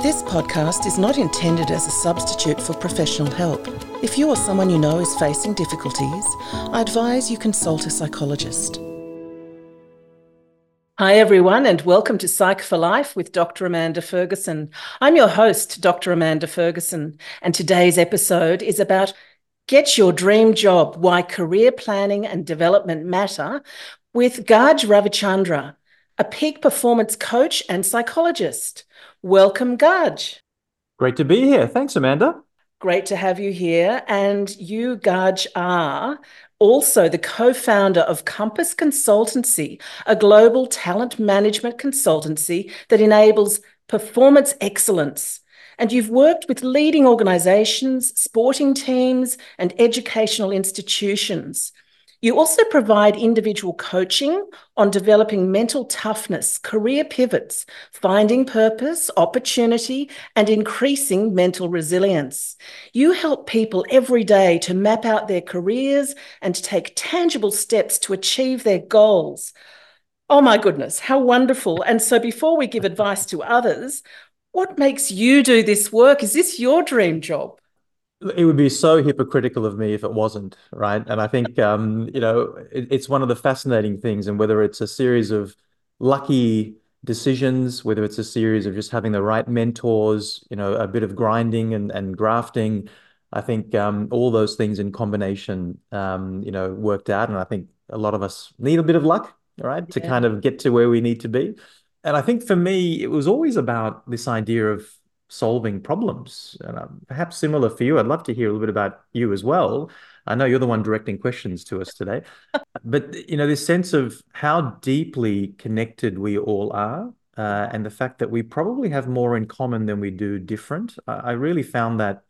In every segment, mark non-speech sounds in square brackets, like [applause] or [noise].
This podcast is not intended as a substitute for professional help. If you or someone you know is facing difficulties, I advise you consult a psychologist. Hi, everyone, and welcome to Psych for Life with Dr. Amanda Ferguson. I'm your host, Dr. Amanda Ferguson, and today's episode is about Get Your Dream Job Why Career Planning and Development Matter with Gaj Ravichandra, a peak performance coach and psychologist. Welcome, Gaj. Great to be here. Thanks, Amanda. Great to have you here. And you, Gaj, are also the co founder of Kompass Consultancy, a global talent management consultancy that enables performance excellence. And you've worked with leading organizations, sporting teams, and educational institutions. You also provide individual coaching on developing mental toughness, career pivots, finding purpose, opportunity, and increasing mental resilience. You help people every day to map out their careers and take tangible steps to achieve their goals. Oh my goodness, how wonderful. And so, before we give advice to others, what makes you do this work? Is this your dream job? It would be so hypocritical of me if it wasn't right and i think um, you know it, it's one of the fascinating things and whether it's a series of lucky decisions whether it's a series of just having the right mentors you know a bit of grinding and, and grafting i think um, all those things in combination um, you know worked out and i think a lot of us need a bit of luck right yeah. to kind of get to where we need to be and i think for me it was always about this idea of solving problems. And um, perhaps similar for you. I'd love to hear a little bit about you as well. I know you're the one directing questions to us today, [laughs] but you know this sense of how deeply connected we all are, uh, and the fact that we probably have more in common than we do different. I, I really found that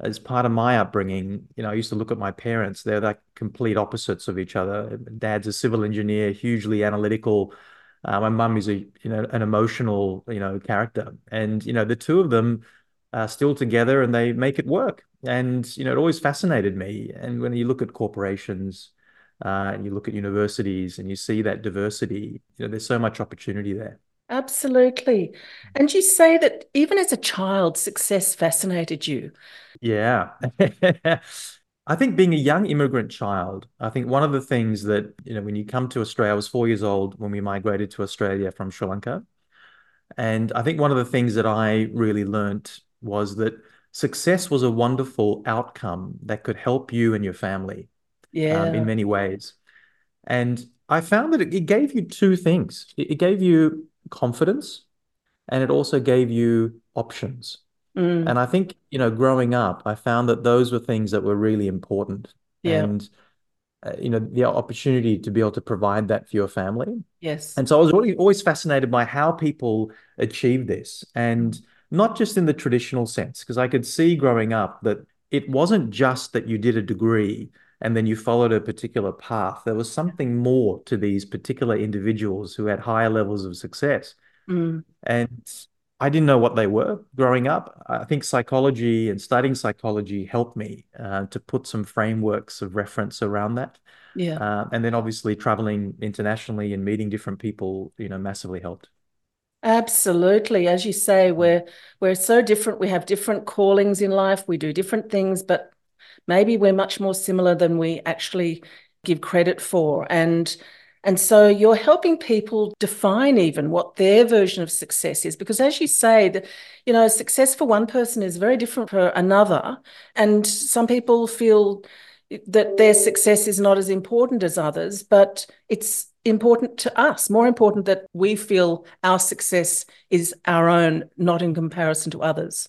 as part of my upbringing. You know, I used to look at my parents; they're like complete opposites of each other. Dad's a civil engineer, hugely analytical uh, my mum is a you know an emotional you know character, and you know the two of them are still together and they make it work. And you know it always fascinated me. And when you look at corporations, uh, and you look at universities, and you see that diversity, you know there's so much opportunity there. Absolutely. And you say that even as a child, success fascinated you. Yeah. [laughs] I think being a young immigrant child, I think one of the things that, you know, when you come to Australia, I was four years old when we migrated to Australia from Sri Lanka. And I think one of the things that I really learnt was that success was a wonderful outcome that could help you and your family yeah. Um, in many ways. And I found that it, it gave you two things it, it gave you confidence and it also gave you options. Mm. And I think, you know, growing up, I found that those were things that were really important. Yeah. And, uh, you know, the opportunity to be able to provide that for your family. Yes. And so I was really always fascinated by how people achieve this and not just in the traditional sense, because I could see growing up that it wasn't just that you did a degree and then you followed a particular path. There was something more to these particular individuals who had higher levels of success. Mm. And I didn't know what they were growing up. I think psychology and studying psychology helped me uh, to put some frameworks of reference around that. Yeah. Uh, and then obviously traveling internationally and meeting different people, you know, massively helped. Absolutely. As you say, we're we're so different. We have different callings in life. We do different things, but maybe we're much more similar than we actually give credit for. And and so you're helping people define even what their version of success is. Because as you say, that you know, success for one person is very different for another. And some people feel that their success is not as important as others, but it's important to us, more important that we feel our success is our own, not in comparison to others.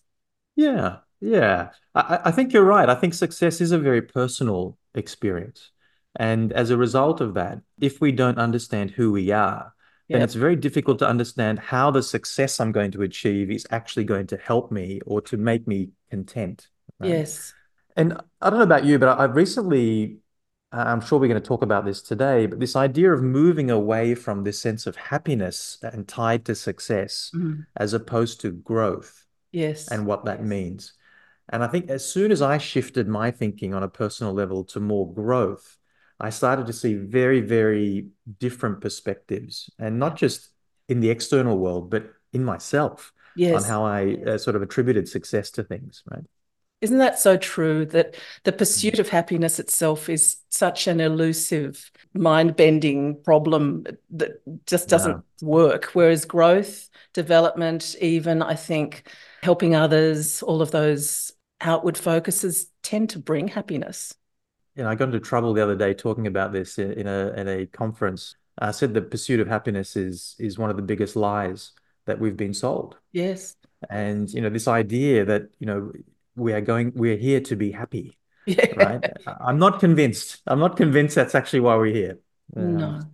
Yeah, yeah. I, I think you're right. I think success is a very personal experience. And as a result of that, if we don't understand who we are, then yep. it's very difficult to understand how the success I'm going to achieve is actually going to help me or to make me content. Right? Yes. And I don't know about you, but I've recently, I'm sure we're going to talk about this today, but this idea of moving away from this sense of happiness and tied to success mm-hmm. as opposed to growth. Yes. And what that yes. means. And I think as soon as I shifted my thinking on a personal level to more growth, I started to see very, very different perspectives and not just in the external world, but in myself. on how I uh, sort of attributed success to things, right? Isn't that so true that the pursuit of happiness itself is such an elusive, mind bending problem that just doesn't yeah. work? Whereas growth, development, even I think helping others, all of those outward focuses tend to bring happiness. Yeah, I got into trouble the other day talking about this in a in a conference. I said the pursuit of happiness is is one of the biggest lies that we've been sold. Yes. And you know, this idea that, you know, we are going we're here to be happy [laughs] yeah. right i'm not convinced i'm not convinced that's actually why we're here no um,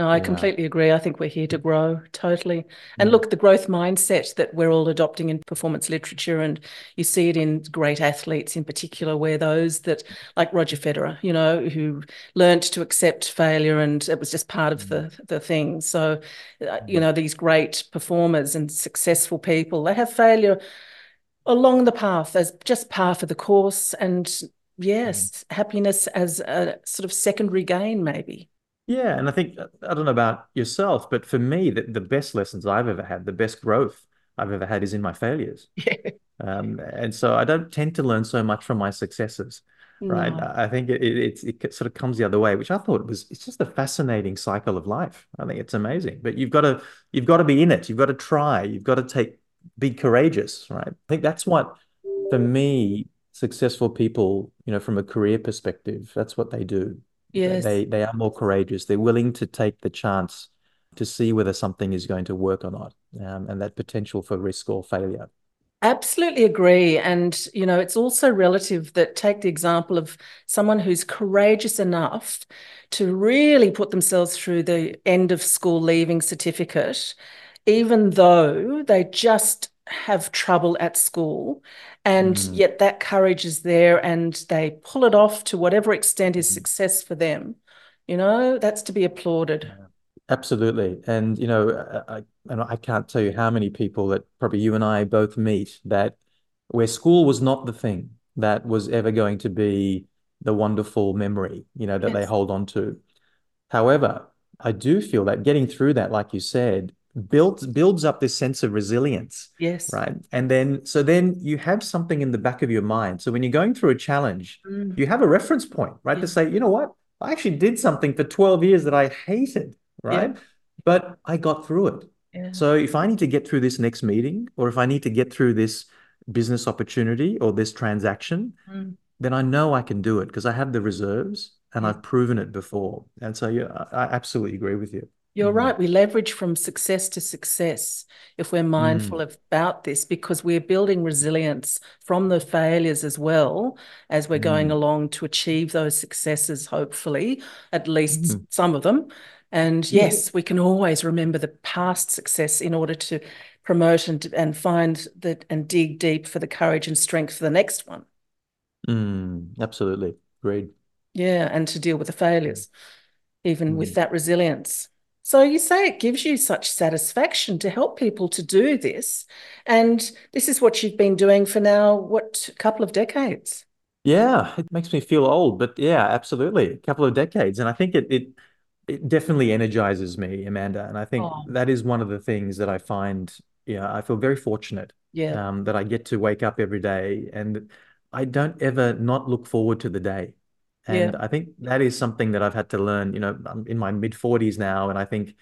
no i yeah. completely agree i think we're here to grow totally and yeah. look the growth mindset that we're all adopting in performance literature and you see it in great athletes in particular where those that like roger federer you know who learned to accept failure and it was just part of the mm. the thing so uh, you mm. know these great performers and successful people they have failure along the path as just par for the course and yes mm. happiness as a sort of secondary gain maybe yeah and i think i don't know about yourself but for me the, the best lessons i've ever had the best growth i've ever had is in my failures [laughs] yeah. um, and so i don't tend to learn so much from my successes right no. i think it, it, it sort of comes the other way which i thought was it's just a fascinating cycle of life i think it's amazing but you've got to you've got to be in it you've got to try you've got to take be courageous, right? I think that's what, for me, successful people, you know, from a career perspective, that's what they do. Yes. They they are more courageous. They're willing to take the chance to see whether something is going to work or not, um, and that potential for risk or failure. Absolutely agree. And, you know, it's also relative that take the example of someone who's courageous enough to really put themselves through the end of school leaving certificate even though they just have trouble at school and mm. yet that courage is there and they pull it off to whatever extent is mm-hmm. success for them you know that's to be applauded absolutely and you know I, I can't tell you how many people that probably you and i both meet that where school was not the thing that was ever going to be the wonderful memory you know that yes. they hold on to however i do feel that getting through that like you said builds builds up this sense of resilience yes right and then so then you have something in the back of your mind so when you're going through a challenge mm. you have a reference point right yeah. to say you know what i actually did something for 12 years that i hated right yeah. but i got through it yeah. so if i need to get through this next meeting or if i need to get through this business opportunity or this transaction mm. then i know i can do it because i have the reserves and i've proven it before and so yeah i absolutely agree with you you're mm. right. We leverage from success to success if we're mindful mm. about this because we're building resilience from the failures as well as we're mm. going along to achieve those successes, hopefully, at least mm. some of them. And yes, we can always remember the past success in order to promote and, and find that and dig deep for the courage and strength for the next one. Mm, absolutely. Great. Yeah. And to deal with the failures, even with mm. that resilience. So you say it gives you such satisfaction to help people to do this. And this is what you've been doing for now, what, a couple of decades? Yeah, it makes me feel old, but yeah, absolutely. A couple of decades. And I think it it it definitely energizes me, Amanda. And I think oh. that is one of the things that I find, yeah, I feel very fortunate yeah. um, that I get to wake up every day and I don't ever not look forward to the day. And yeah. I think that is something that I've had to learn. You know, I'm in my mid 40s now, and I think,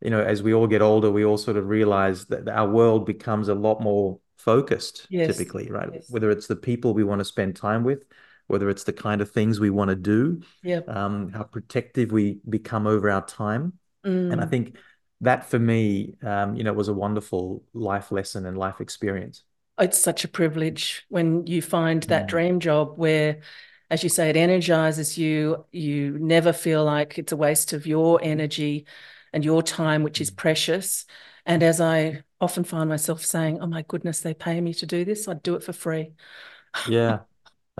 you know, as we all get older, we all sort of realize that our world becomes a lot more focused, yes. typically, right? Yes. Whether it's the people we want to spend time with, whether it's the kind of things we want to do, yeah. um, how protective we become over our time. Mm. And I think that for me, um, you know, was a wonderful life lesson and life experience. It's such a privilege when you find that mm. dream job where as you say, it energizes you. You never feel like it's a waste of your energy and your time, which is precious. And as I often find myself saying, oh my goodness, they pay me to do this, I'd do it for free. yeah,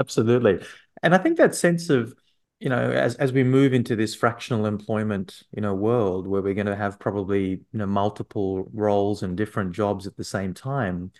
absolutely. And I think that sense of, you know, as, as we move into this fractional employment, you know, world where we're going to have probably, you know, multiple roles and different jobs at the same time,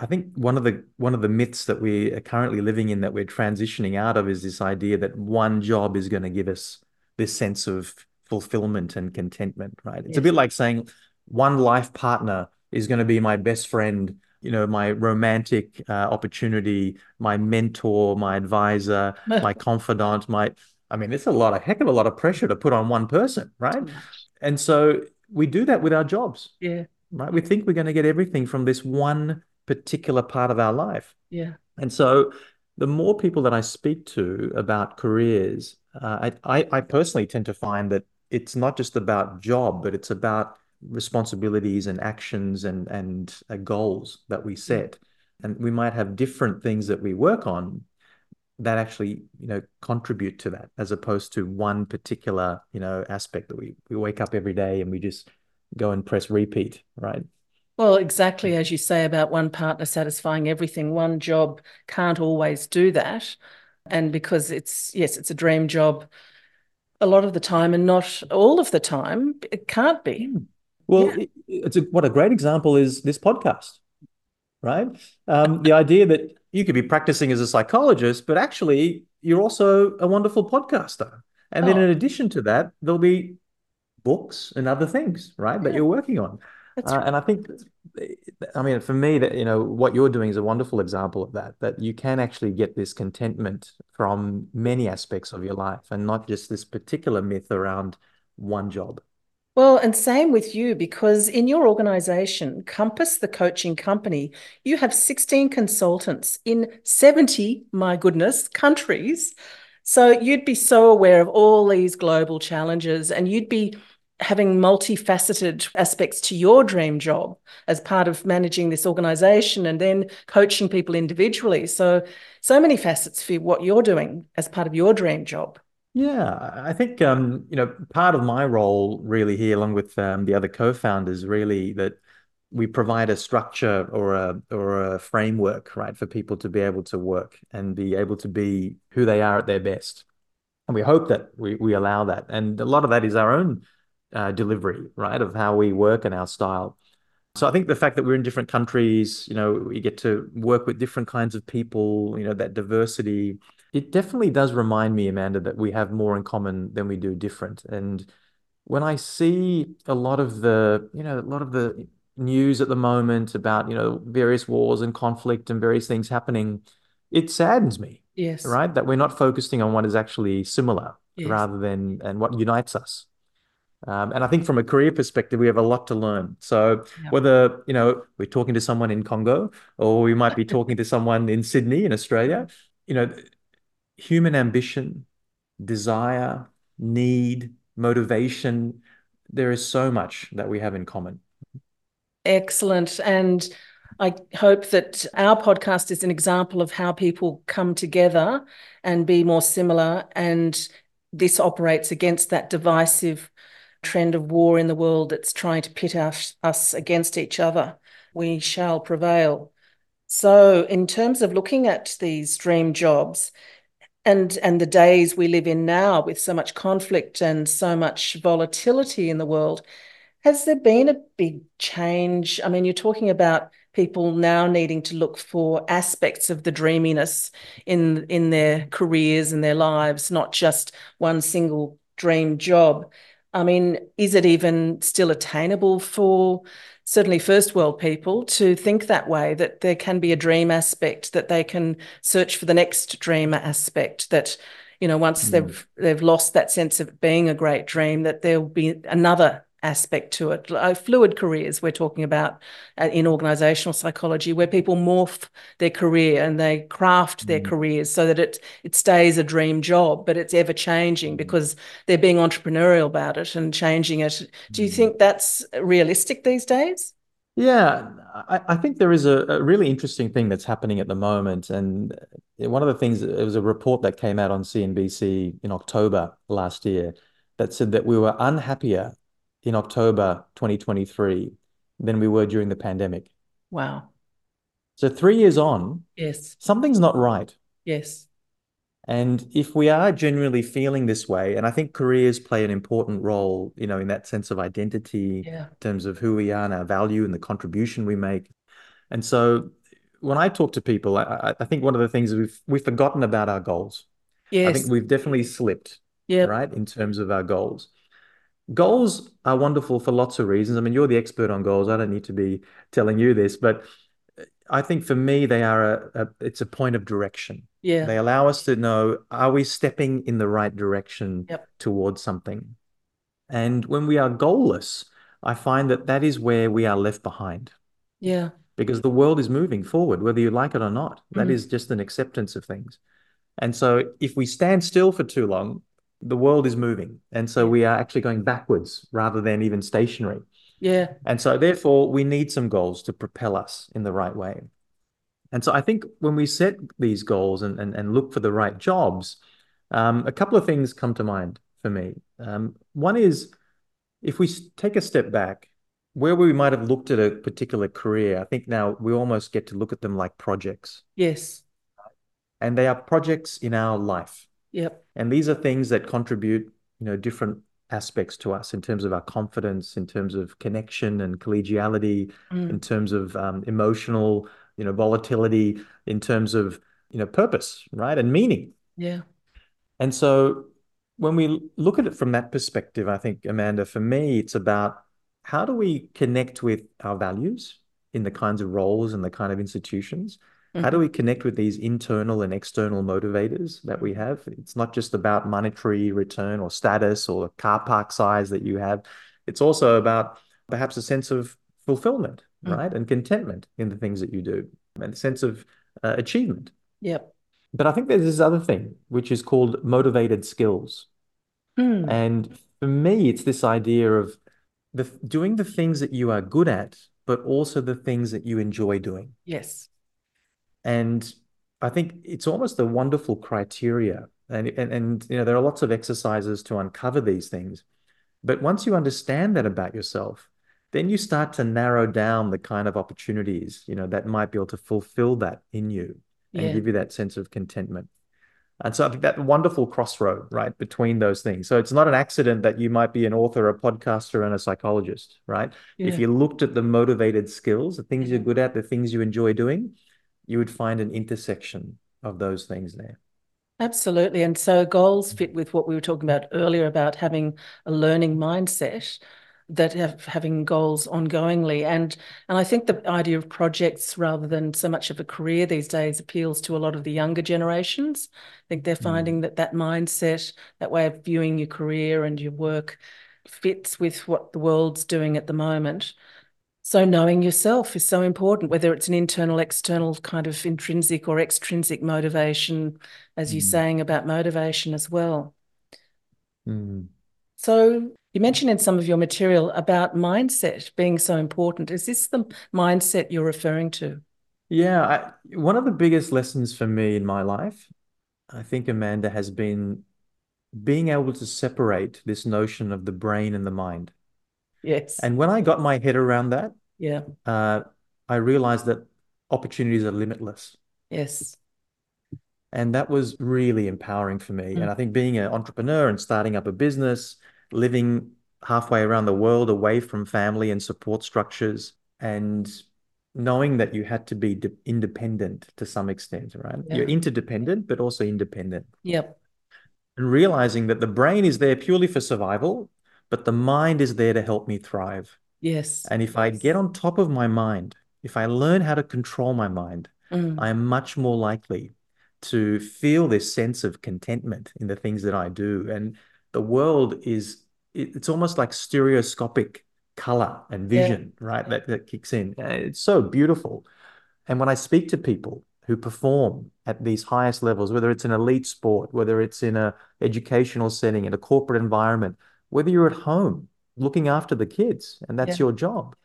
I think one of the one of the myths that we are currently living in that we're transitioning out of is this idea that one job is going to give us this sense of fulfillment and contentment, right? It's yes. a bit like saying one life partner is going to be my best friend, you know, my romantic uh, opportunity, my mentor, my advisor, [laughs] my confidant, my, I mean, it's a lot, a heck of a lot of pressure to put on one person, right? And so we do that with our jobs. Yeah. Right. We think we're going to get everything from this one particular part of our life. Yeah. And so the more people that I speak to about careers, uh, I, I personally tend to find that it's not just about job, but it's about responsibilities and actions and and uh, goals that we set. And we might have different things that we work on that actually, you know, contribute to that, as opposed to one particular, you know, aspect that we we wake up every day and we just go and press repeat, right? Well, exactly as you say about one partner satisfying everything, one job can't always do that. And because it's, yes, it's a dream job a lot of the time and not all of the time, it can't be. Hmm. Well, yeah. it's a, what a great example is this podcast, right? Um, the idea that you could be practicing as a psychologist, but actually you're also a wonderful podcaster. And oh. then in addition to that, there'll be books and other things, right, that you're working on. Uh, right. And I think, I mean, for me, that you know, what you're doing is a wonderful example of that. That you can actually get this contentment from many aspects of your life, and not just this particular myth around one job. Well, and same with you, because in your organization, Kompass, the coaching company, you have 16 consultants in 70, my goodness, countries. So you'd be so aware of all these global challenges and you'd be having multifaceted aspects to your dream job as part of managing this organization and then coaching people individually. So, so many facets for what you're doing as part of your dream job. Yeah, I think um, you know part of my role really here, along with um, the other co-founders, really that we provide a structure or a or a framework, right, for people to be able to work and be able to be who they are at their best. And we hope that we we allow that. And a lot of that is our own uh, delivery, right, of how we work and our style. So I think the fact that we're in different countries, you know, we get to work with different kinds of people, you know, that diversity, it definitely does remind me, Amanda, that we have more in common than we do different. And when I see a lot of the, you know, a lot of the news at the moment about, you know, various wars and conflict and various things happening, it saddens me. Yes. Right. That we're not focusing on what is actually similar yes. rather than and what unites us. Um, and I think from a career perspective, we have a lot to learn. So whether you know we're talking to someone in Congo or we might be talking to someone in Sydney in Australia, you know, human ambition, desire, need, motivation, there is so much that we have in common. Excellent. And I hope that our podcast is an example of how people come together and be more similar. And this operates against that divisive trend of war in the world that's trying to pit us, us against each other. We shall prevail. So, in terms of looking at these dream jobs, and and the days we live in now with so much conflict and so much volatility in the world has there been a big change i mean you're talking about people now needing to look for aspects of the dreaminess in in their careers and their lives not just one single dream job I mean, is it even still attainable for certainly first world people to think that way that there can be a dream aspect that they can search for the next dream aspect that you know once mm. they've they've lost that sense of being a great dream that there'll be another aspect to it. Uh, fluid careers, we're talking about uh, in organizational psychology, where people morph their career and they craft their mm. careers so that it it stays a dream job, but it's ever changing mm. because they're being entrepreneurial about it and changing it. Do you mm. think that's realistic these days? Yeah, I, I think there is a, a, really interesting thing that's happening at the moment. And one of the things, it was a report that came out on CNBC in October last year that said that we were unhappier in October 2023 than we were during the pandemic. Wow. So three years on, yes, something's not right. Yes. And if we are genuinely feeling this way, and I think careers play an important role, you know, in that sense of identity, yeah. in terms of who we are and our value and the contribution we make. And so when I talk to people, I, I think one of the things we've we've forgotten about our goals. Yes. I think we've definitely slipped. Yeah. Right. In terms of our goals. Goals are wonderful for lots of reasons. I mean, you're the expert on goals. I don't need to be telling you this, but I think for me, they are a, a it's a point of direction. Yeah. They allow us to know, are we stepping in the right direction Yep. towards something? And when we are goalless, I find that that is where we are left behind Yeah. because the world is moving forward, whether you like it or not. That Mm. is just an acceptance of things. And so if we stand still for too long, the world is moving. And so we are actually going backwards rather than even stationary. Yeah. And so therefore we need some goals to propel us in the right way. And so I think when we set these goals and, and, and look for the right jobs, um, a couple of things come to mind for me. Um, one is if we take a step back, where we might have looked at a particular career, I think now we almost get to look at them like projects. Yes. And they are projects in our life. Yep. And these are things that contribute, you know, different aspects to us in terms of our confidence, in terms of connection and collegiality, Mm. in terms of um, emotional, you know, volatility, in terms of, you know, purpose, right? And meaning. Yeah. And so when we look at it from that perspective, I think, Amanda, for me, it's about how do we connect with our values in the kinds of roles and the kind of institutions? How do Mhm. we connect with these internal and external motivators that we have? It's not just about monetary return or status or car park size that you have. It's also about perhaps a sense of fulfillment, Mm. right? And contentment in the things that you do and a sense of uh, achievement. Yep. But I think there's this other thing, which is called motivated skills. Mm. And for me, it's this idea of the doing the things that you are good at, but also the things that you enjoy doing. Yes. And I think it's almost a wonderful criteria. And, and, and you know, there are lots of exercises to uncover these things. But once you understand that about yourself, then you start to narrow down the kind of opportunities, you know, that might be able to fulfill that in you and Yeah. give you that sense of contentment. And so I think that wonderful crossroad, right, between those things. So it's not an accident that you might be an author, a podcaster, and a psychologist, right? If you looked at the motivated skills, the things you're mm-hmm. good at, the things you enjoy doing, you would find an intersection of those things there. Absolutely. And so goals fit with what we were talking about earlier about having a learning mindset that have having goals ongoingly. And and I think the idea of projects rather than so much of a career these days appeals to a lot of the younger generations. I think they're Mm. finding that that mindset, that way of viewing your career and your work fits with what the world's doing at the moment. So knowing yourself is so important, whether it's an internal, external kind of intrinsic or extrinsic motivation, as you're Mm. saying about motivation as well. Mm. So you mentioned in some of your material about mindset being so important. Is this the mindset you're referring to? Yeah, I, one of the biggest lessons for me in my life, I think, Amanda, has been being able to separate this notion of the brain and the mind. Yes. And when I got my head around that, Yeah. uh, I realized that opportunities are limitless. Yes. And that was really empowering for me. Mm. And I think being an entrepreneur and starting up a business, living halfway around the world away from family and support structures, and knowing that you had to be de independent to some extent, right? You're interdependent, but also independent. Yep. And realizing that the brain is there purely for survival, but the mind is there to help me thrive. Yes. And if I get on top of my mind, if I learn how to control my mind, Mm. I am much more likely to feel this sense of contentment in the things that I do. And the world is, it- it's almost like stereoscopic color and Yeah. vision, right? That, that kicks in. It's so beautiful. And when I speak to people who perform at these highest levels, whether it's an elite sport, whether it's in a educational setting, in a corporate environment, whether you're at home looking after the kids and that's Yeah. your job,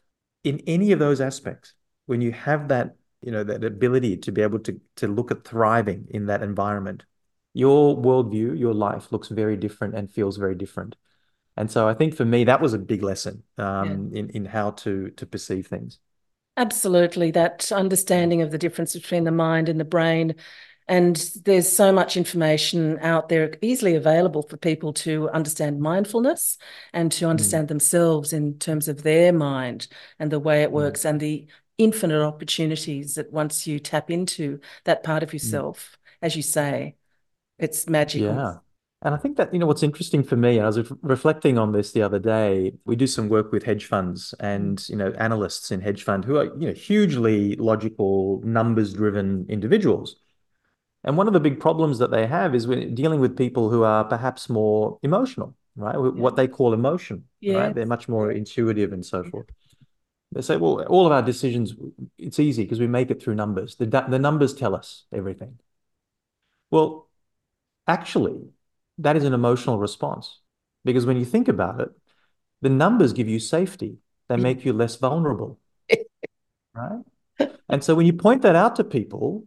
in any of those aspects, when you have that, you know, that ability to be able to to look at thriving in that environment, your worldview, your life looks very different and feels very different. And so I think for me, that was a big lesson um, in in how to to perceive things. Absolutely, that understanding of the difference between the mind and the brain. And there's so much information out there easily available for people to understand mindfulness and to hmm. understand themselves in terms of their mind and the way it hmm. works and the infinite opportunities that once you tap into that part of hmm. yourself, as you say, it's magical. Yeah. And I think that, you know, what's interesting for me, and I was reflecting on this the other day. We do some work with hedge funds and, you know, analysts in hedge fund who are, you know, hugely logical, numbers driven individuals. And one of the big problems that they have is we're dealing with people who are perhaps more emotional, right? Yeah. What they call emotion, yeah. right? They're much more intuitive and so mm-hmm. forth. They say, well, all of our decisions, it's easy because we make it through numbers. The, the numbers tell us everything. Well, actually, that is an emotional response because when you think about it, the numbers give you safety. They make you less vulnerable, [laughs] right? And so when you point that out to people,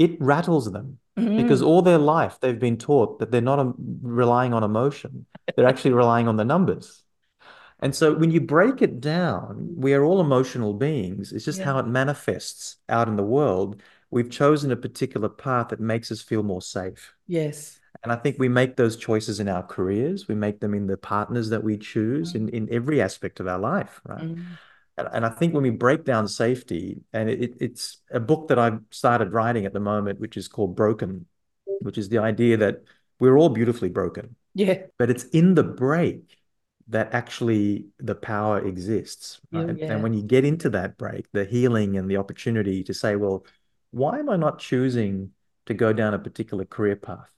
it rattles them mm. because all their life they've been taught that they're not um, relying on emotion. They're actually relying on the numbers. And so when you break it down, we are all emotional beings. It's just yeah. how it manifests out in the world. We've chosen a particular path that makes us feel more safe. Yes. And I think we make those choices in our careers. We make them in the partners that we choose mm. in, in every aspect of our life, right? Mm. And, and I think when we break down safety, and it, it's a book that I've started writing at the moment, which is called Broken, which is the idea that we're all beautifully broken. Yeah. But it's in the break that actually the power exists. Oh, right? Yeah, yeah. And when you get into that break, the healing and the opportunity to say, well, why am I not choosing to go down a particular career path?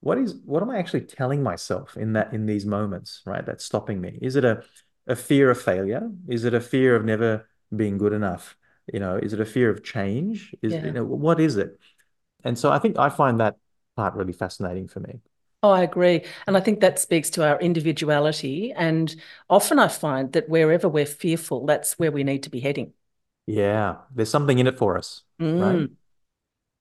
What is what am I actually telling myself in that in these moments, right? That's stopping me. Is it a a fear of failure? Is it a fear of never being good enough? You know, is it a fear of change? Is yeah. you know what is it? And so I think I find that part really fascinating for me. Oh, I agree. And I think that speaks to our individuality. And often I find that wherever we're fearful, that's where we need to be heading. Yeah, there's something in it for us, mm. right?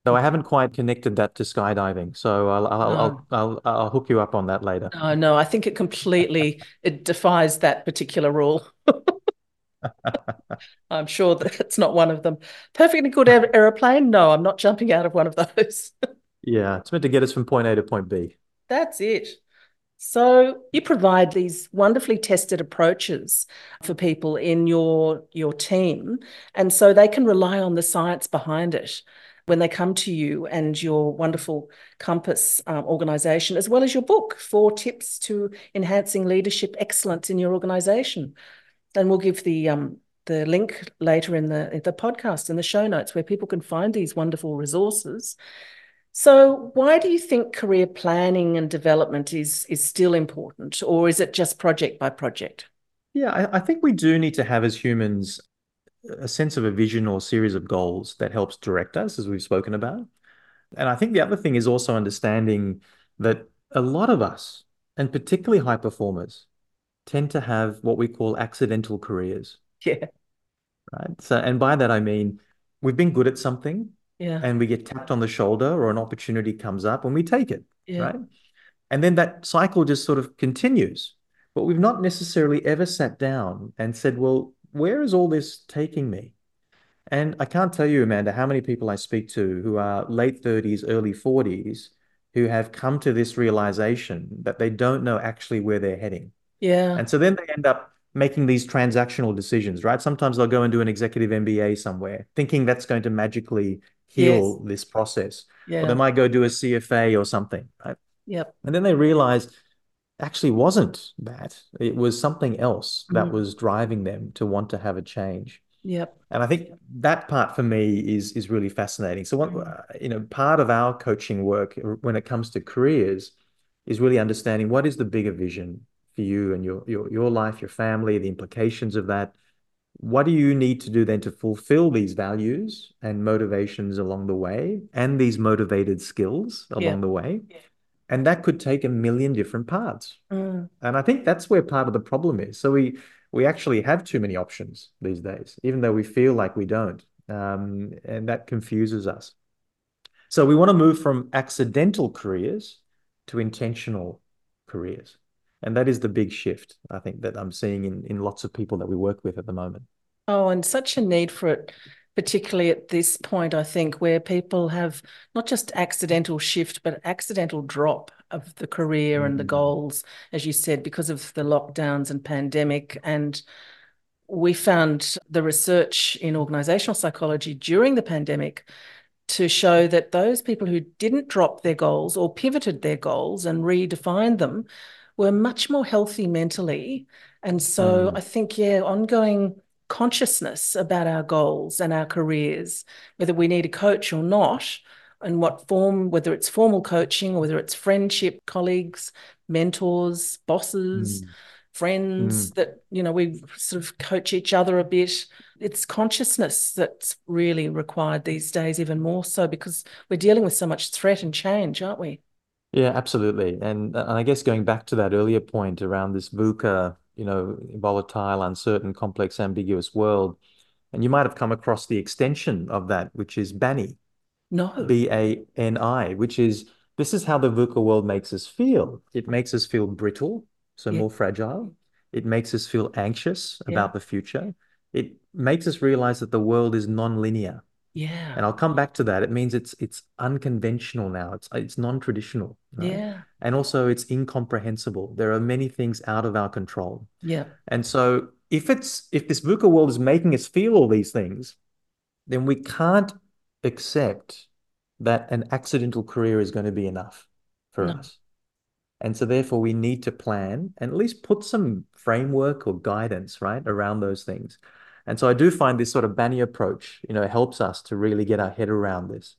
So I haven't quite connected that to skydiving. So I'll I'll, I'll, ah. I'll, I'll hook you up on that later. Oh no, I think it completely it defies that particular rule. [laughs] I'm sure that it's not one of them. Perfectly good aeroplane? No, I'm not jumping out of one of those. [laughs] yeah, it's meant to get us from point A to point B. That's it. So you provide these wonderfully tested approaches for people in your your team, and so they can rely on the science behind it when they come to you and your wonderful Kompass um, organization, as well as your book, Four Tips to Enhancing Leadership Excellence in Your Organization. And we'll give the um, the link later in the the podcast in the show notes where people can find these wonderful resources. So, why do you think career planning and development is is still important, or is it just project by project? Yeah, I think we do need to have as humans a sense of a vision or series of goals that helps direct us, as we've spoken about. And I think the other thing is also understanding that a lot of us, and particularly high performers, tend to have what we call accidental careers. Yeah. Right. So, and by that I mean we've been good at something, yeah, and we get tapped on the shoulder or an opportunity comes up and we take it, yeah. right? And then that cycle just sort of continues. But we've not necessarily ever sat down and said, well, where is all this taking me? And I can't tell you, Amanda, how many people I speak to who are late 30s, early 40s, who have come to this realization that they don't know actually where they're heading. Yeah. And so then they end up making these transactional decisions, right? Sometimes they'll go and do an executive MBA somewhere, thinking that's going to magically heal yes. this process. Yeah. Or they might go do a CFA or something, right? Yep. And then they realize actually wasn't that. It was something else that mm. was driving them to want to have a change. Yep. And I think that part for me is is really fascinating. So what mm. you know, part of our coaching work when it comes to careers is really understanding what is the bigger vision for you and your your your life, your family, the implications of that. What do you need to do then to fulfill these values and motivations along the way and these motivated skills along yeah. the way? Yeah and that could take a million different paths. Mm. and i think that's where part of the problem is. So we we actually have too many options these days even though we feel like we don't um, and that confuses us. So we want to move from accidental careers to intentional careers. And that is the big shift i think that i'm seeing in in lots of people that we work with at the moment. Oh and such a need for it particularly at this point, I think, where people have not just accidental shift, but accidental drop of the career mm. and the mm. goals, as you said, because of the lockdowns and pandemic. And we found the research in organizational psychology during the pandemic to show that those people who didn't drop their goals or pivoted their goals and redefined them were much more healthy mentally. And so mm. I think, yeah, ongoing consciousness about our goals and our careers, whether we need a coach or not, and what form, whether it's formal coaching or whether it's friendship, colleagues, mentors, bosses, mm. friends mm. that, you know, we sort of coach each other a bit. It's consciousness that's really required these days, even more so because we're dealing with so much threat and change, aren't we? Yeah, absolutely. And, and I guess going back to that earlier point around this VUCA, you know, volatile, uncertain, complex, ambiguous world, and you might have come across the extension of that, which is BANI. No. B A N I, which is this is how the VUCA world makes us feel. It makes us feel brittle, so yeah. more fragile. It makes us feel anxious yeah. about the future. It makes us realize that the world is non-linear. Yeah. And I'll come back to that. It means it's it's unconventional now. It's it's non-traditional. Right? Yeah. And also it's incomprehensible. There are many things out of our control. Yeah. And so if it's if this VUCA world is making us feel all these things, then we can't accept that an accidental career is going to be enough for no. us. And so therefore we need to plan and at least put some framework or guidance, right, around those things. And so I do find this sort of BANI approach, you know, helps us to really get our head around this.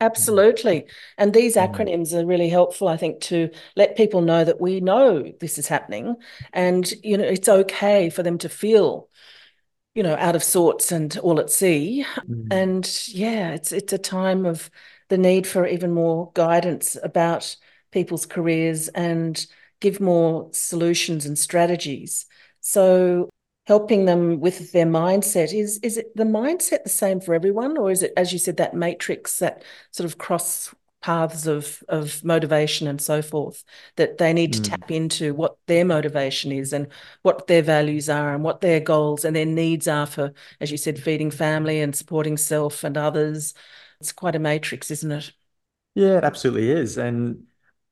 Absolutely. And these mm. acronyms are really helpful, I think, to let people know that we know this is happening and, you know, it's okay for them to feel you know, out of sorts and all at sea. Mm. And yeah, it's it's a time of the need for even more guidance about people's careers and give more solutions and strategies. So helping them with their mindset. Is is it the mindset the same for everyone or is it as you said that matrix that sort of cross paths of of motivation and so forth that they need to mm. tap into what their motivation is and what their values are and what their goals and their needs are for as you said feeding family and supporting self and others? It's quite a matrix isn't it? Yeah it absolutely is. And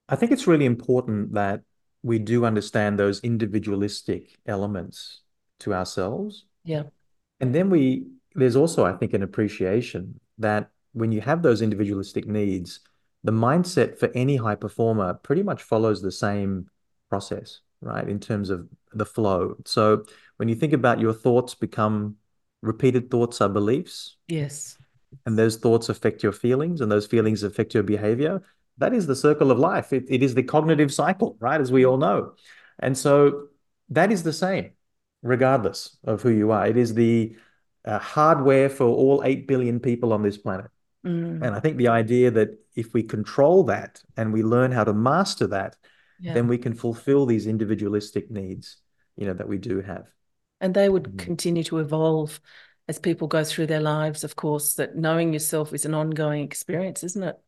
i think it's really important that we do understand those individualistic elements to ourselves yeah and then we there's also i think an appreciation that when you have those individualistic needs the mindset for any high performer pretty much follows the same process, right? In terms of the flow. So when you think about your thoughts become repeated thoughts are beliefs. Yes. And those thoughts affect your feelings and those feelings affect your behavior. That is the circle of life. It, it is the cognitive cycle, right? As we all know. And so that is the same, regardless of who you are. It is the uh, hardware for all 8 billion people on this planet. Mm. And I think the idea that if we control that and we learn how to master that, yeah. then we can fulfill these individualistic needs, you know, that we do have. And they would mm. continue to evolve as people go through their lives, of course, that knowing yourself is an ongoing experience, isn't it?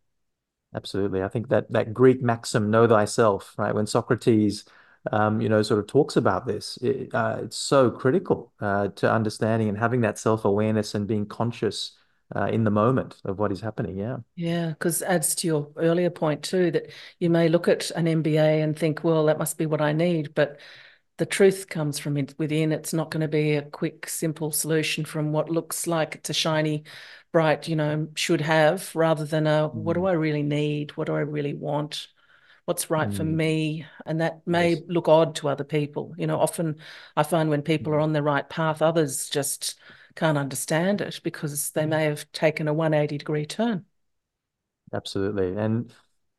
Absolutely. I think that that Greek maxim, know thyself, right? When Socrates um, you know, sort of talks about this. It, uh, it's so critical uh, to understanding and having that self awareness and being conscious uh, in the moment of what is happening. Yeah. Yeah. Because adds to your earlier point, too, that you may look at an MBA and think, well, that must be what I need. But the truth comes from within. It's not going to be a quick, simple solution from what looks like it's a shiny, bright, you know, should have, rather than a mm. what do mm. I really need? What do I really want? What's right mm. for me? And that may yes. look odd to other people. You know, often I find when people are mm. on the right path, others just can't understand it because they mm. may have taken a 180 degree turn. Absolutely. And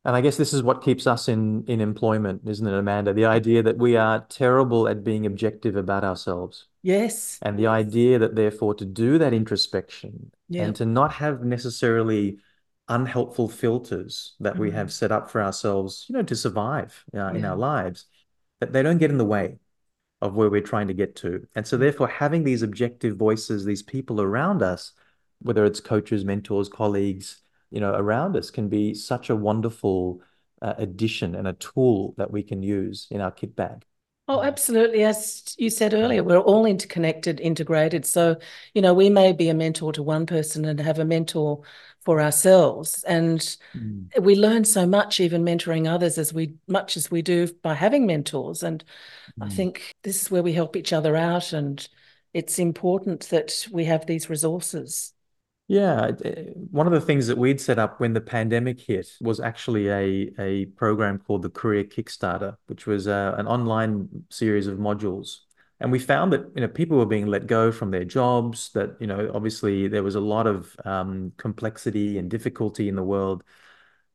and I guess this is what keeps us in in employment, isn't it, Amanda? The idea that we are terrible at being objective about ourselves. Yes. And the idea that therefore to do that introspection yeah. and to not have necessarily unhelpful filters that mm. we have set up for ourselves, you know, to survive uh, yeah. in our lives, that they don't get in the way of where we're trying to get to. And so, therefore, having these objective voices, these people around us, whether it's coaches, mentors, colleagues, you know, around us, can be such a wonderful uh, addition and a tool that we can use in our kit bag. Oh, absolutely. As you said earlier, we're all interconnected, integrated. So, you know, we may be a mentor to one person and have a mentor for ourselves. And mm. we learn so much, even mentoring others, as we much as we do by having mentors. And mm. I think this is where we help each other out. And it's important that we have these resources. Yeah, one of the things that we'd set up when the pandemic hit was actually a a program called the Career Kickstarter, which was uh, an online series of modules. And we found that you know people were being let go from their jobs. That you know obviously there was a lot of um, complexity and difficulty in the world,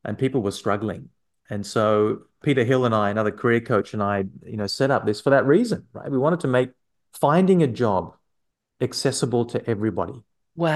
and people were struggling. And so Peter Hill and I, another career coach, and I, you know, set up this for that reason, right? We wanted to make finding a job accessible to everybody.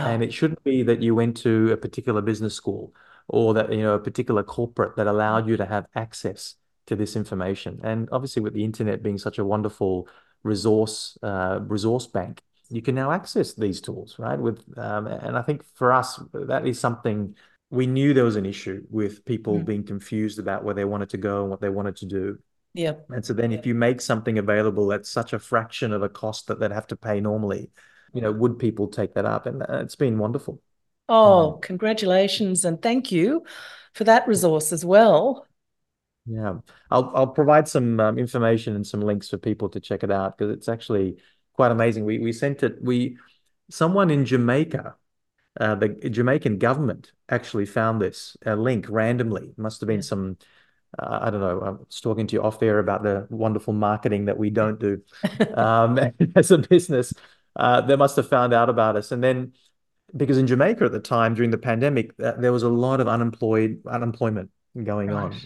And it shouldn't be that you went to a particular business school or that, you know, a particular corporate that allowed you to have access to this information. And obviously, with the internet being such a wonderful resource, uh, resource bank, you can now access these tools, right? With um, and I think for us, that is something we knew there was an issue with people Mm. being confused about where they wanted to go and what they wanted to do. Yep. And so then if you make something available at such a fraction of a cost that they'd have to pay normally, you know, would people take that up? And uh, it's been wonderful. Oh, congratulations and thank you for that resource as well. Yeah, I'll I'll provide some um, information and some links for people to check it out because it's actually quite amazing. We we sent it. We someone in Jamaica, uh, the Jamaican government actually found this uh, link randomly. It must have been some uh, I don't know. I was talking to you off air about the wonderful marketing that we don't do [laughs] um, [laughs] as a business. Uh, they must have found out about us, and then because in Jamaica at the time during the pandemic, uh, there was a lot of unemployed unemployment going Right. on,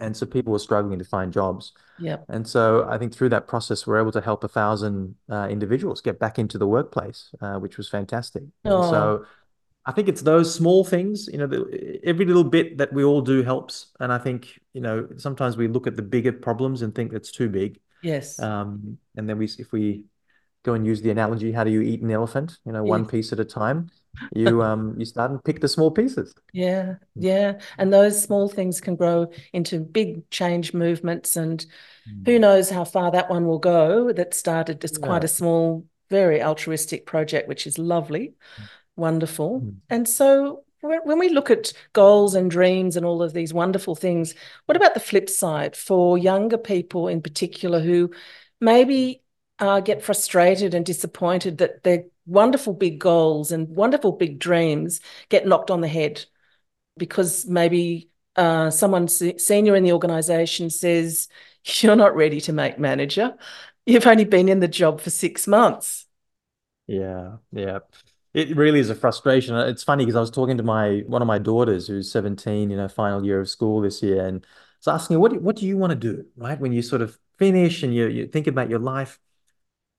and so people were struggling to find jobs. Yep. And so I think through that process, we're able to help a thousand uh, individuals get back into the workplace, uh, which was fantastic. Oh, so I think it's those small things, you know, the, every little bit that we all do helps. And I think, you know, sometimes we look at the bigger problems and think it's too big. yes. Um, and then we, if we go and use the analogy, how do you eat an elephant? You know, one piece at a time. [laughs] You um you start and pick the small pieces. Yeah. Yeah. And those small things can grow into big change movements and who Mm. knows how far that one will go that started quite Yeah. a small, very altruistic project, which is lovely, wonderful. Mm. And so when we look at goals and dreams and all of these wonderful things, what about the flip side for younger people in particular who maybe uh, get frustrated and disappointed that their wonderful big goals and wonderful big dreams get knocked on the head because maybe uh, someone se- senior in the organization says, [laughs] You're not ready to make manager. You've only been in the job for six months. Yeah, yeah. It really is a frustration. It's funny because I was talking to my one of my daughters who's 17, you know, final year of school this year, and was asking her, what do, what do you want to do, right? When you sort of finish and you you think about your life.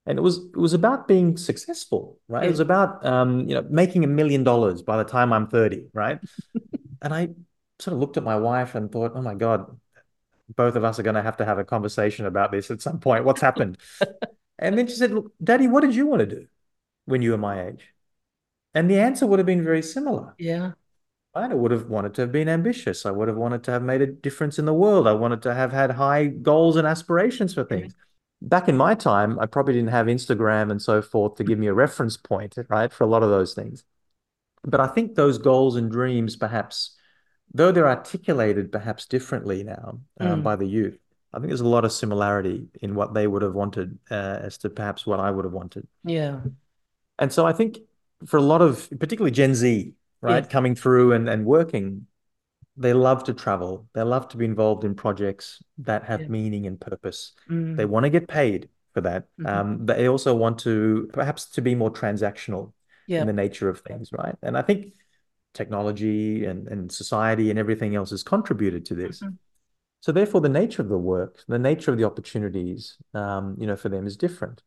And it was it was about being successful, right? It was about um, you know, making a million dollars by the time I'm 30, right? [laughs] And I sort of looked at my wife and thought, oh my God, both of us are going to have to have a conversation about this at some point. What's happened? [laughs] And then she said, look, Daddy, what did you want to do when you were my age? And the answer would have been very similar. Yeah. I would have wanted to have been ambitious. I would have wanted to have made a difference in the world. I wanted to have had high goals and aspirations for Yeah. Back in my time, I probably didn't have Instagram and so forth to give me a reference point, right, for a lot of those things. But I think those goals and dreams, perhaps, though they're articulated perhaps differently now um, Mm. by the youth, I think there's a lot of similarity in what they would have wanted uh, as to perhaps what I would have wanted. Yeah. And so I think for a lot of, particularly Gen Z, right, Yes. coming through and, and working, they love to travel. They love to be involved in projects that Yeah. have meaning and purpose. They Mm. want to get paid for that. Mhm. Um, they also want to perhaps to be more transactional in the nature of things, right? And I think technology and, and society and everything else has contributed to this. Mhm. So therefore, the nature of the work, the nature of the opportunities, um, you know, for them is different.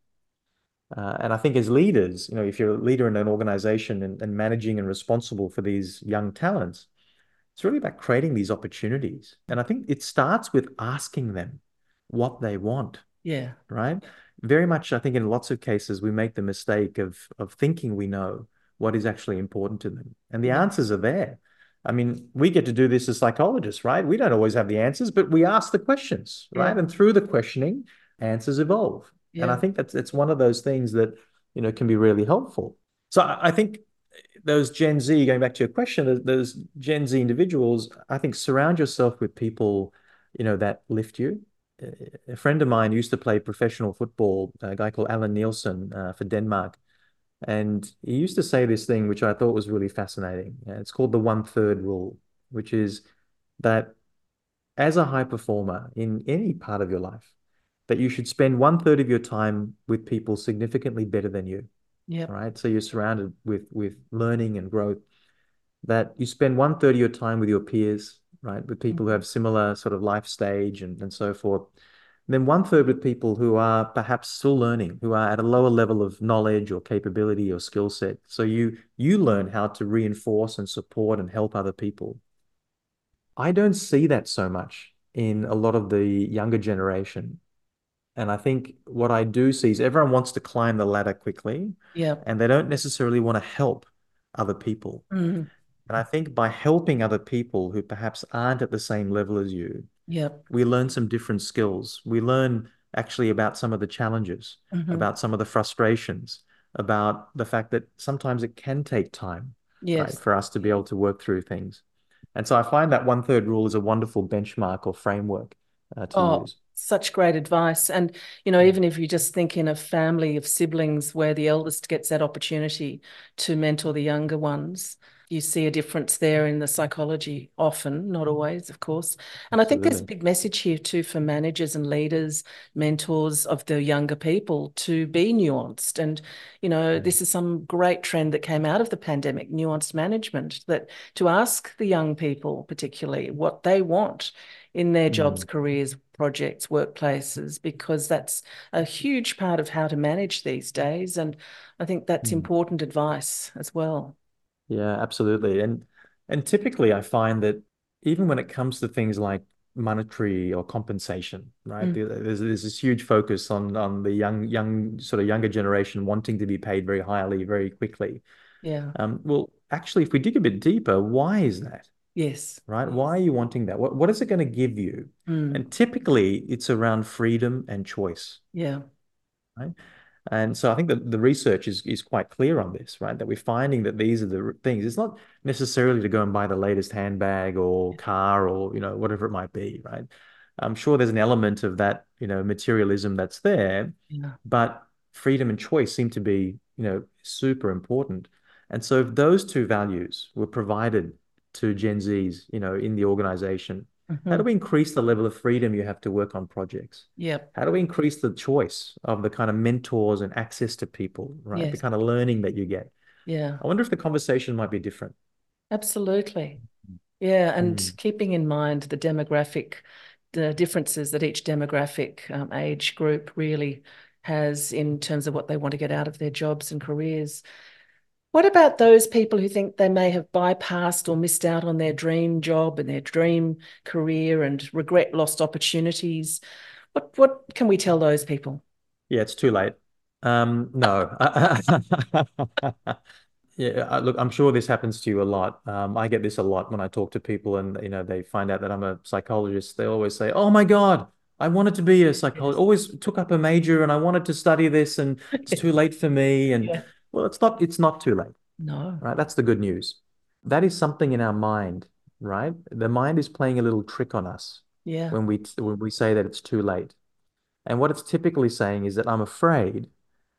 Uh, and I think as leaders, you know, if you're a leader in an organization and, and managing and responsible for these young talents, it's really about creating these opportunities. And I think it starts with asking them what they want, Yeah. right? Very much, I think in lots of cases, we make the mistake of of thinking we know what is actually important to them. And the mm-hmm. answers are there. I mean, we get to do this as psychologists, right? We don't always have the answers, but we ask the questions, Yeah. right? And through the questioning, answers evolve. And I think that's it's one of those things that, you know, can be really helpful. So I think those Gen Z, going back to your question, those, Gen Z individuals, I think surround yourself with people, you know, that lift you. A friend of mine used to play professional football, a guy called Allan Nielsen uh, for Denmark. And he used to say this thing, which I thought was really fascinating. It's called the one third rule, which is that as a high performer in any part of your life, that you should spend one third of your time with people significantly better than you. Yeah. Right. So you're surrounded with with learning and growth. That you spend one third of your time with your peers, right? With people who mm-hmm. have similar sort of life stage and, and so forth. And then one third with people who are perhaps still learning, who are at a lower level of knowledge or capability or skill set. So you you learn how to reinforce and support and help other people. I don't see that so much in a lot of the younger generation. And I think what I do see is everyone wants to climb the ladder quickly. Yeah. And they don't necessarily want to help other people. Mm. And I think by helping other people who perhaps aren't at the same level as you, we learn some different skills. We learn actually about some of the challenges, Mhm. about some of the frustrations, about the fact that sometimes it can take time, right, for us to be able to work through things. And so I find that one third rule is a wonderful benchmark or framework uh, to Oh, use. Such great advice. And, you know, even if you just think in a family of siblings where the eldest gets that opportunity to mentor the younger ones, you see a difference there in the psychology often, not always, of course. And I think there's a big message here too for managers and leaders, mentors of the younger people to be nuanced. And, you know, Mm. this is some great trend that came out of the pandemic, nuanced management, that to ask the young people, particularly, what they want in their jobs, Mm. careers, projects, workplaces, because that's a huge part of how to manage these days. And I think that's Mm. important advice as well. Yeah, absolutely. And and typically I find that even when it comes to things like monetary or compensation, right? Mm. There's there's this huge focus on on the young young sort of younger generation wanting to be paid very highly very quickly. Yeah. Um, well, actually, if we dig a bit deeper, why is that? Yes. Right? Why are you wanting that? What what is it going to give you? Mm. And typically it's around freedom and choice, Yeah. right? And so I think that the research is is quite clear on this, right? That we're finding that these are the things. It's not necessarily to go and buy the latest handbag or car or you know whatever it might be, right? I'm sure there's an element of that, you know, materialism that's there, Yeah. but freedom and choice seem to be, you know, super important. And so if those two values were provided to Gen Zs, you know, in the organization, how do Mhm. we increase the level of freedom you have to work on projects? Yeah. How do we increase the choice of the kind of mentors and access to people, right? The kind of learning that you get. Yeah. I wonder if the conversation might be different. Absolutely. Yeah. And Mm. keeping in mind the demographic, the differences that each demographic um, age group really has in terms of what they want to get out of their jobs and careers. What about those people who think they may have bypassed or missed out on their dream job and their dream career and regret lost opportunities? What what can we tell those people? Yeah, it's too late. Um, no. [laughs] Yeah, uh, look, I'm sure this happens to you a lot. Um, I get this a lot when I talk to people and you know they find out that I'm a psychologist. They always say, "Oh my God, I wanted to be a psychologist. Always took up a major and I wanted to study this and it's [laughs] too late for me." And Yeah. Well, it's not it's not too late, No. right? That's the good news. That is something in our mind, right? The mind is playing a little trick on us Yeah. when we when we say that it's too late. And what it's typically saying is that I'm afraid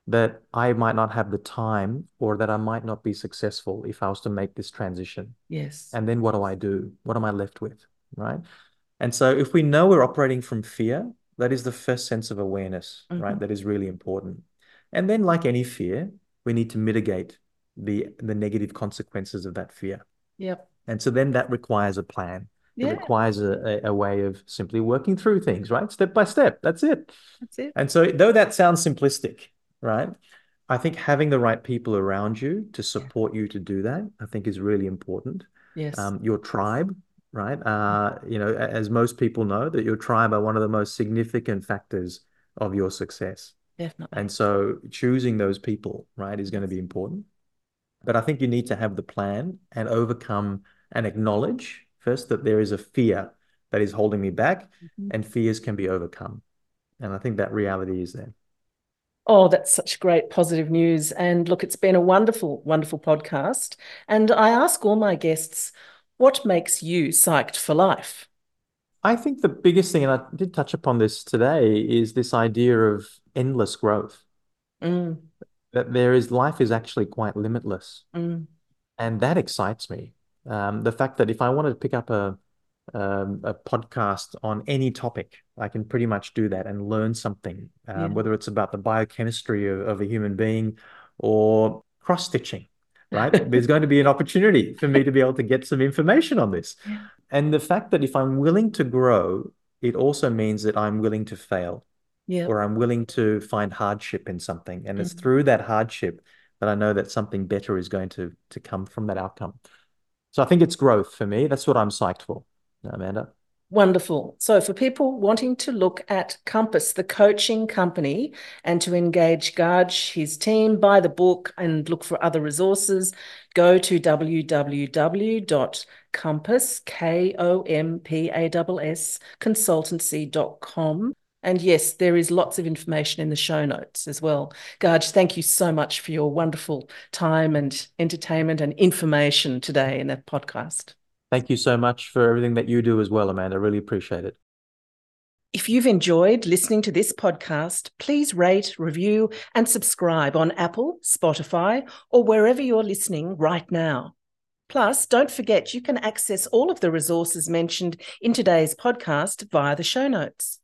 that I might not have the time or that I might not be successful if I was to make this transition. Yes. And then what do I do? What am I left with? Right. And so if we know we're operating from fear, that is the first sense of awareness, right? Mhm. That is really important. And then, like any fear, we need to mitigate the the negative consequences of that fear. Yep. And so then that requires a plan. It Yeah. requires a, a, a way of simply working through things, right? Step by step. That's it. That's it. And so, though that sounds simplistic, right? I think having the right people around you to support you to do that, I think is really important. Yes. Um, your tribe, right? Uh, you know, as most people know, that your tribe are one of the most significant factors of your success. Definitely. And so choosing those people, right, is going to be important. But I think you need to have the plan and overcome and acknowledge first that there is a fear that is holding me back, Mhm. and fears can be overcome. And I think that reality is there. Oh, that's such great positive news. And look, it's been a wonderful, wonderful podcast. And I ask all my guests, what makes you psyched for life? I think the biggest thing, and I did touch upon this today, is this idea of endless growth. Mm. that there is life is actually quite limitless. Mm. And that excites me. Um, the fact that if I wanted to pick up a um, a podcast on any topic, I can pretty much do that and learn something, um, Yeah. whether it's about the biochemistry of, of a human being or cross stitching, right? [laughs] There's going to be an opportunity for me to be able to get some information on this. Yeah. And the fact that if I'm willing to grow, it also means that I'm willing to fail Yeah. or I'm willing to find hardship in something. And it's Mhm. through that hardship that I know that something better is going to to come from that outcome. So I think it's growth for me. That's what I'm psyched for, Amanda. Wonderful. So, for people wanting to look at Kompass, the coaching company, and to engage Gaj, his team, buy the book, and look for other resources, go to www.kompass, K O M P A S S, consultancy.com. And yes, there is lots of information in the show notes as well. Gaj, thank you so much for your wonderful time and entertainment and information today in that podcast. Thank you so much for everything that you do as well, Amanda. I really appreciate it. If you've enjoyed listening to this podcast, please rate, review, and subscribe on Apple, Spotify, or wherever you're listening right now. Plus, don't forget you can access all of the resources mentioned in today's podcast via the show notes.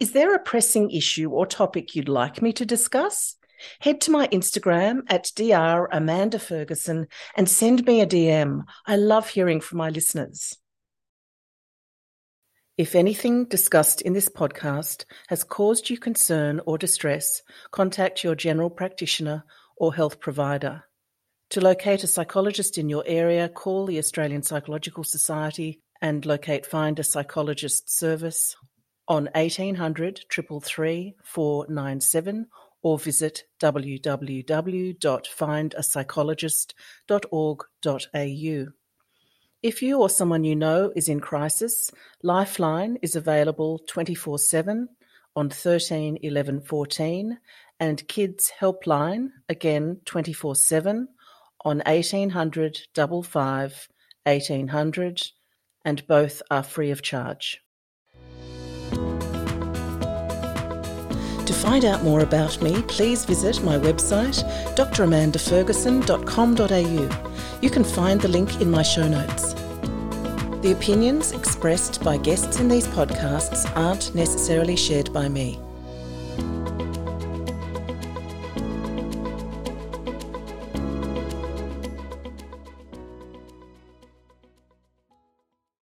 Is there a pressing issue or topic you'd like me to discuss? Head to my Instagram at Dr. Amanda Ferguson and send me a DM. I love hearing from my listeners. If anything discussed in this podcast has caused you concern or distress, contact your general practitioner or health provider. To locate a psychologist in your area, call the Australian Psychological Society and locate Find a Psychologist service on 1800 333 497 or visit www.findapsychologist.org.au. If you or someone you know is in crisis, Lifeline is available 24 7 on 13 11 14 and Kids Helpline again 24 7 on 1800 55 1800 and both are free of charge. To find out more about me, please visit my website dramandaferguson.com.au. You can find the link in my show notes. The opinions expressed by guests in these podcasts aren't necessarily shared by me.